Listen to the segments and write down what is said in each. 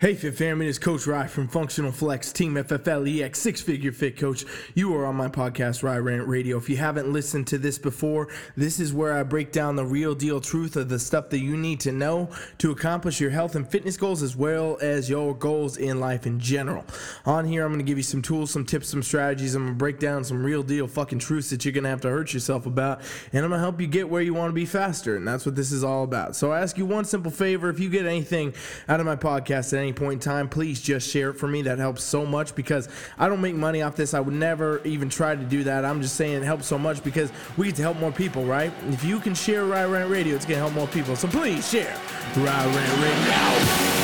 Hey Fit Family, it's Coach Rye from Functional Flex Team FFLEX Six Figure Fit Coach. You are on my podcast, Rye Rant Radio. If you haven't listened to this before, this is where I break down the real deal truth of the stuff that you need to know to accomplish your health and fitness goals as well as your goals in life in general. On here, I'm going to give you some tools, some tips, some strategies. I'm going to break down some real deal fucking truths that you're going to have to hurt yourself about, and I'm going to help you get where you want to be faster. And that's what this is all about. So I ask you one simple favor: if you get anything out of my podcast at any point in time, please just share it for me. That helps so much because I don't make money off this. I would never even try to do that. I'm just saying it helps so much because we get to help more people, right? If you can share Rye Rant Radio, it's gonna help more people. So please share Rye Rant Radio.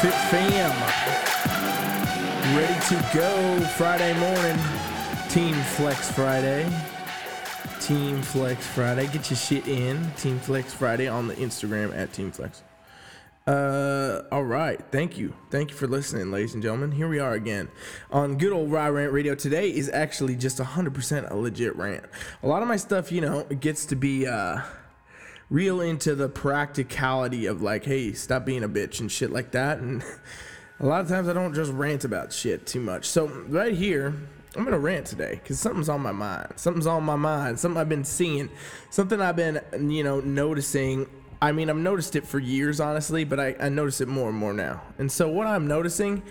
Fit Fam? Ready to go Friday morning. Team Flex Friday. Team Flex Friday. Get your shit in. Team Flex Friday on the Instagram at Team Flex. Uh, all right. Thank you. Thank you for listening, ladies and gentlemen. Here we are again on good old Rye Rant Radio. Today is actually just 100% a legit rant. A lot of my stuff, you know, gets to be, uh, real into the practicality of like, hey, stop being a bitch and shit like that. And a lot of times I don't just rant about shit too much. So right here, I'm gonna rant today because something's on my mind. Something's on my mind. Something I've been seeing. Something I've been, you know, noticing. I mean, I've noticed it for years, honestly, but I, I notice it more and more now. And so what I'm noticing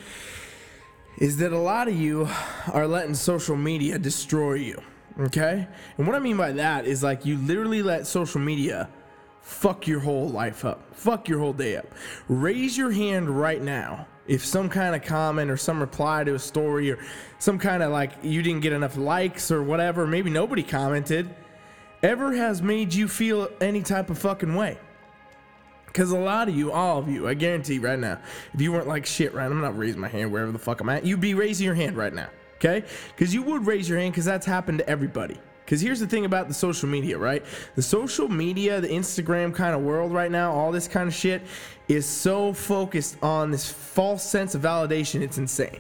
is that a lot of you are letting social media destroy you. Okay? And what I mean by that is like you literally let social media fuck your whole life up, fuck your whole day up. Raise your hand right now if some kind of comment or some reply to a story or some kind of like you didn't get enough likes or whatever, maybe nobody commented, ever has made you feel any type of fucking way. Because a lot of you, all of you, I guarantee right now, if you weren't like shit, right, I'm not raising my hand wherever the fuck I'm at, you'd be raising your hand right now, okay? Because you would raise your hand because that's happened to everybody. Because here's the thing about the social media, right? The social media, the Instagram kind of world right now, all this kind of shit is so focused on this false sense of validation, it's insane.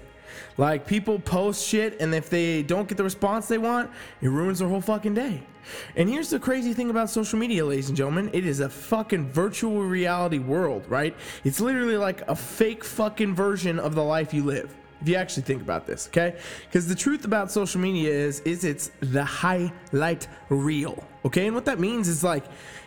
Like people post shit, and if they don't get the response they want, it ruins their whole fucking day. And here's the crazy thing about social media, ladies and gentlemen it is a fucking virtual reality world, right? It's literally like a fake fucking version of the life you live. If you actually think about this, okay? Because the truth about social media is, is it's the highlight reel, okay? And what that means is like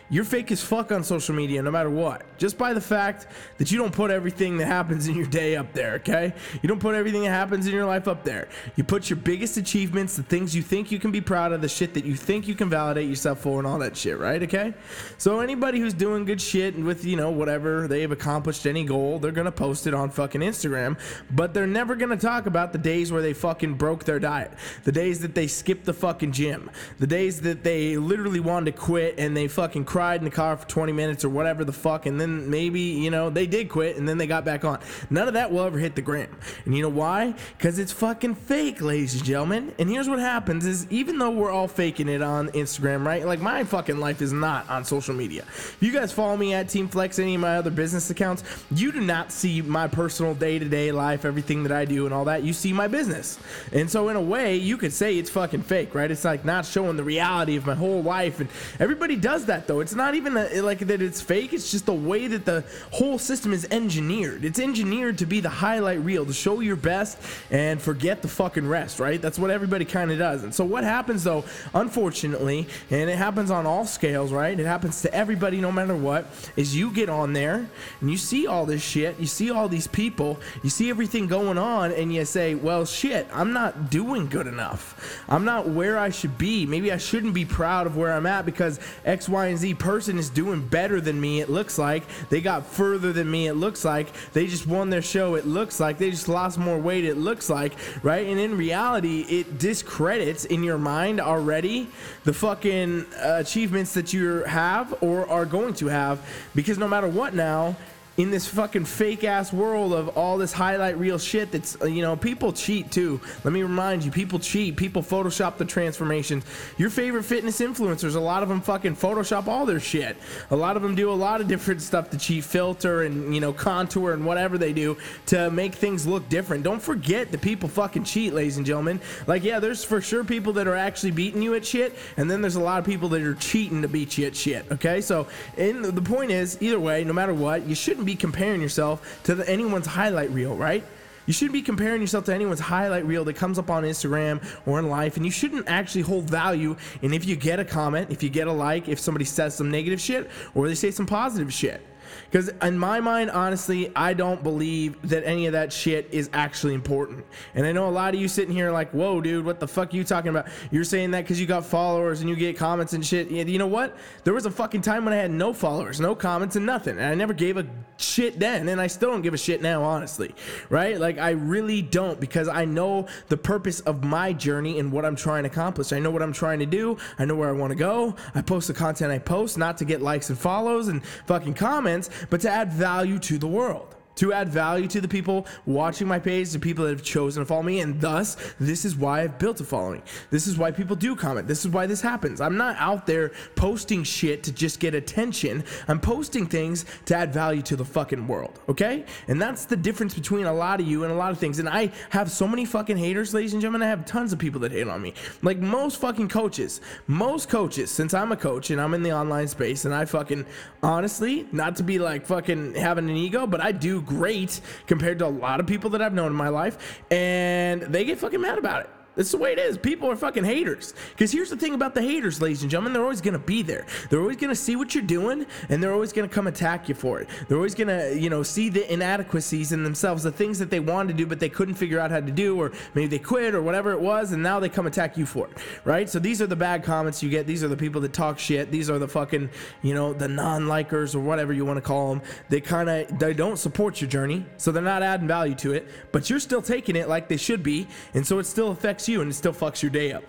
you're fake as fuck on social media no matter what. Just by the fact that you don't put everything that happens in your day up there, okay? You don't put everything that happens in your life up there. You put your biggest achievements, the things you think you can be proud of, the shit that you think you can validate yourself for, and all that shit, right? Okay? So anybody who's doing good shit with, you know, whatever they've accomplished any goal, they're gonna post it on fucking Instagram, but they're never gonna talk about the days where they fucking broke their diet, the days that they skipped the fucking gym, the days that they literally wanted to quit and they fucking cried in the car for 20 minutes or whatever the fuck, and then maybe, you know, they did quit and then they got back on. None of that will ever hit the gram. And you know why? Because it's fucking fake, ladies and gentlemen. And here's what happens is even though we're all faking it on Instagram, right? Like my fucking life is not on social media. If you guys follow me at Team Flex, any of my other business accounts, you do not see my personal day-to-day life, everything that I do and all that. You see my business. And so in a way, you could say it's fucking fake, right? It's like not showing the reality of my whole life. And everybody does that though. It's not even like that it's fake. It's just the way that the whole system is engineered. It's engineered to be the highlight reel, to show your best and forget the fucking rest, right? That's what everybody kind of does. And so what happens though, unfortunately, and it happens on all scales, right? It happens to everybody no matter what, is you get on there and you see all this shit, you see all these people, you see everything going on and you say, "Well, shit, I'm not doing good enough. I'm not where I should be. Maybe I shouldn't be proud of where I'm at because X, Y, and Z person is doing better than me. It looks like they got further than me. It looks like they just won their show. It looks like they just lost more weight. It looks like, right? And in reality, it discredits in your mind already the fucking uh, achievements that you have or are going to have because no matter what now, in this fucking fake ass world of all this highlight reel shit that's uh, you know people cheat too. Let me remind you people cheat. People photoshop the transformations. Your favorite fitness influencers a lot of them fucking photoshop all their shit. A lot of them do a lot of different stuff to cheat filter and you know contour and whatever they do to make things look different. Don't forget that people fucking cheat ladies and gentlemen. Like yeah there's for sure people that are actually beating you at shit and then there's a lot of people that are cheating to beat you at shit okay? So in the point is either way no matter what you shouldn't shouldn't be comparing yourself to the, anyone's highlight reel, right? You shouldn't be comparing yourself to anyone's highlight reel that comes up on Instagram or in life, and you shouldn't actually hold value. And if you get a comment, if you get a like, if somebody says some negative shit or they say some positive shit, because in my mind, honestly, I don't believe that any of that shit is actually important. And I know a lot of you sitting here like, whoa, dude, what the fuck you talking about? You're saying that because you got followers and you get comments and shit. You know what? There was a fucking time when I had no followers, no comments, and nothing. And I never gave a shit then. And I still don't give a shit now, honestly. Right? Like, I really don't because I know the purpose of my journey and what I'm trying to accomplish. I know what I'm trying to do. I know where I want to go. I post the content I post, not to get likes and follows and fucking comments, but to add value to the world to add value to the people watching my page, the people that have chosen to follow me, and thus this is why I've built a following. This is why people do comment. This is why this happens. I'm not out there posting shit to just get attention. I'm posting things to add value to the fucking world, okay? And that's the difference between a lot of you and a lot of things. And I have so many fucking haters, ladies and gentlemen. I have tons of people that hate on me. Like most fucking coaches, most coaches, since I'm a coach and I'm in the online space, and I fucking honestly, not to be like fucking having an ego, but I do great compared to a lot of people that I've known in my life, and they get fucking mad about it. That's the way it is. People are fucking haters. Because here's the thing about the haters, ladies and gentlemen. They're always going to be there. They're always going to see what you're doing, and they're always going to come attack you for it. They're always going to, you know, see the inadequacies in themselves, the things that they wanted to do, but they couldn't figure out how to do, or maybe they quit, or whatever it was, and now they come attack you for it, right? So these are the bad comments you get. These are the people that talk shit. These are the fucking, you know, the non-likers or whatever you want to call them. They kind of, they don't support your journey, so they're not adding value to it, but you're still taking it like they should be, and so it still affects affects you and it still fucks your day up.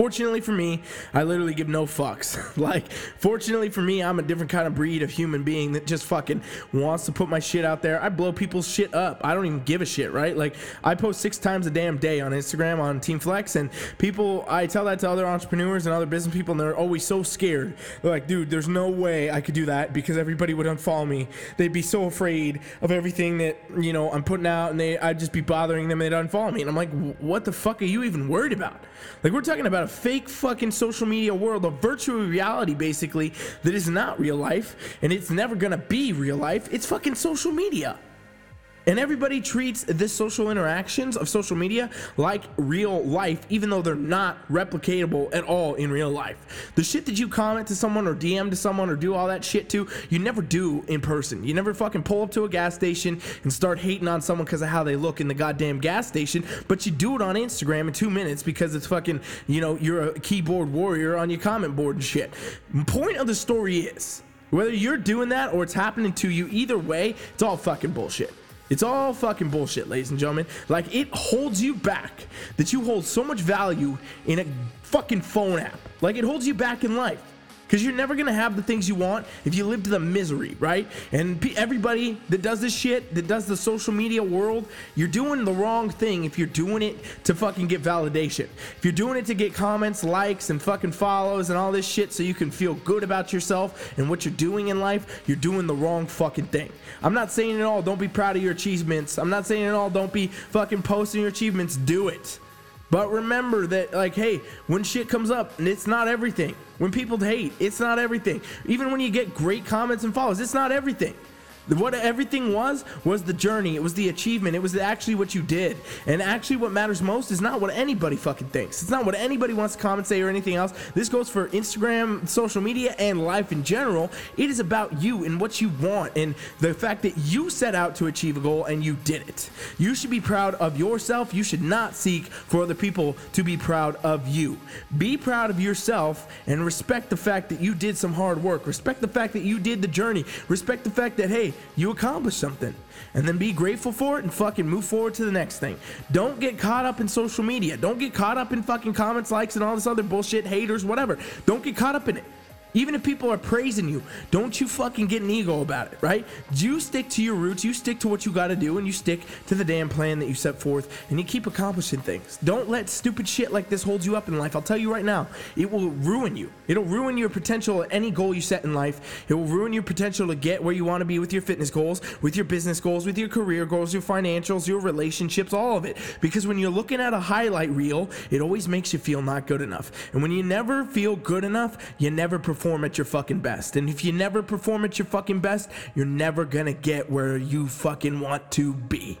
Fortunately for me, I literally give no fucks. like, fortunately for me, I'm a different kind of breed of human being that just fucking wants to put my shit out there. I blow people's shit up. I don't even give a shit, right? Like, I post six times a damn day on Instagram on Team Flex, and people, I tell that to other entrepreneurs and other business people, and they're always so scared. They're like, dude, there's no way I could do that because everybody would unfollow me. They'd be so afraid of everything that, you know, I'm putting out, and they, I'd just be bothering them and they'd unfollow me. And I'm like, what the fuck are you even worried about? Like, we're talking about a fake fucking social media world, a virtual reality basically that is not real life and it's never gonna be real life. It's fucking social media. And everybody treats this social interactions of social media like real life, even though they're not replicatable at all in real life. The shit that you comment to someone or DM to someone or do all that shit to, you never do in person. You never fucking pull up to a gas station and start hating on someone because of how they look in the goddamn gas station, but you do it on Instagram in two minutes because it's fucking, you know, you're a keyboard warrior on your comment board and shit. Point of the story is, whether you're doing that or it's happening to you, either way, it's all fucking bullshit. It's all fucking bullshit, ladies and gentlemen. Like, it holds you back that you hold so much value in a fucking phone app. Like, it holds you back in life because you're never gonna have the things you want if you live to the misery, right? And everybody that does this shit, that does the social media world, you're doing the wrong thing if you're doing it to fucking get validation. If you're doing it to get comments, likes, and fucking follows and all this shit so you can feel good about yourself and what you're doing in life, you're doing the wrong fucking thing. I'm not saying at all, don't be proud of your achievements. I'm not saying at all, don't be fucking posting your achievements. Do it. But remember that, like, hey, when shit comes up, and it's not everything. When people hate, it's not everything. Even when you get great comments and follows, it's not everything. What everything was was the journey. It was the achievement. It was actually what you did. And actually, what matters most is not what anybody fucking thinks. It's not what anybody wants to comment, say, or anything else. This goes for Instagram, social media, and life in general. It is about you and what you want, and the fact that you set out to achieve a goal and you did it. You should be proud of yourself. You should not seek for other people to be proud of you. Be proud of yourself and respect the fact that you did some hard work. Respect the fact that you did the journey. Respect the fact that hey you accomplished something. And then be grateful for it and fucking move forward to the next thing. Don't get caught up in social media. Don't get caught up in fucking comments, likes, and all this other bullshit, haters, whatever. Don't get caught up in it. Even if people are praising you, don't you fucking get an ego about it, right? You stick to your roots, you stick to what you gotta do, and you stick to the damn plan that you set forth, and you keep accomplishing things. Don't let stupid shit like this hold you up in life. I'll tell you right now, it will ruin you. It'll ruin your potential at any goal you set in life. It will ruin your potential to get where you wanna be with your fitness goals, with your business goals, with your career goals, your financials, your relationships, all of it. Because when you're looking at a highlight reel, it always makes you feel not good enough. And when you never feel good enough, you never perform perform at your fucking best. And if you never perform at your fucking best, you're never gonna get where you fucking want to be.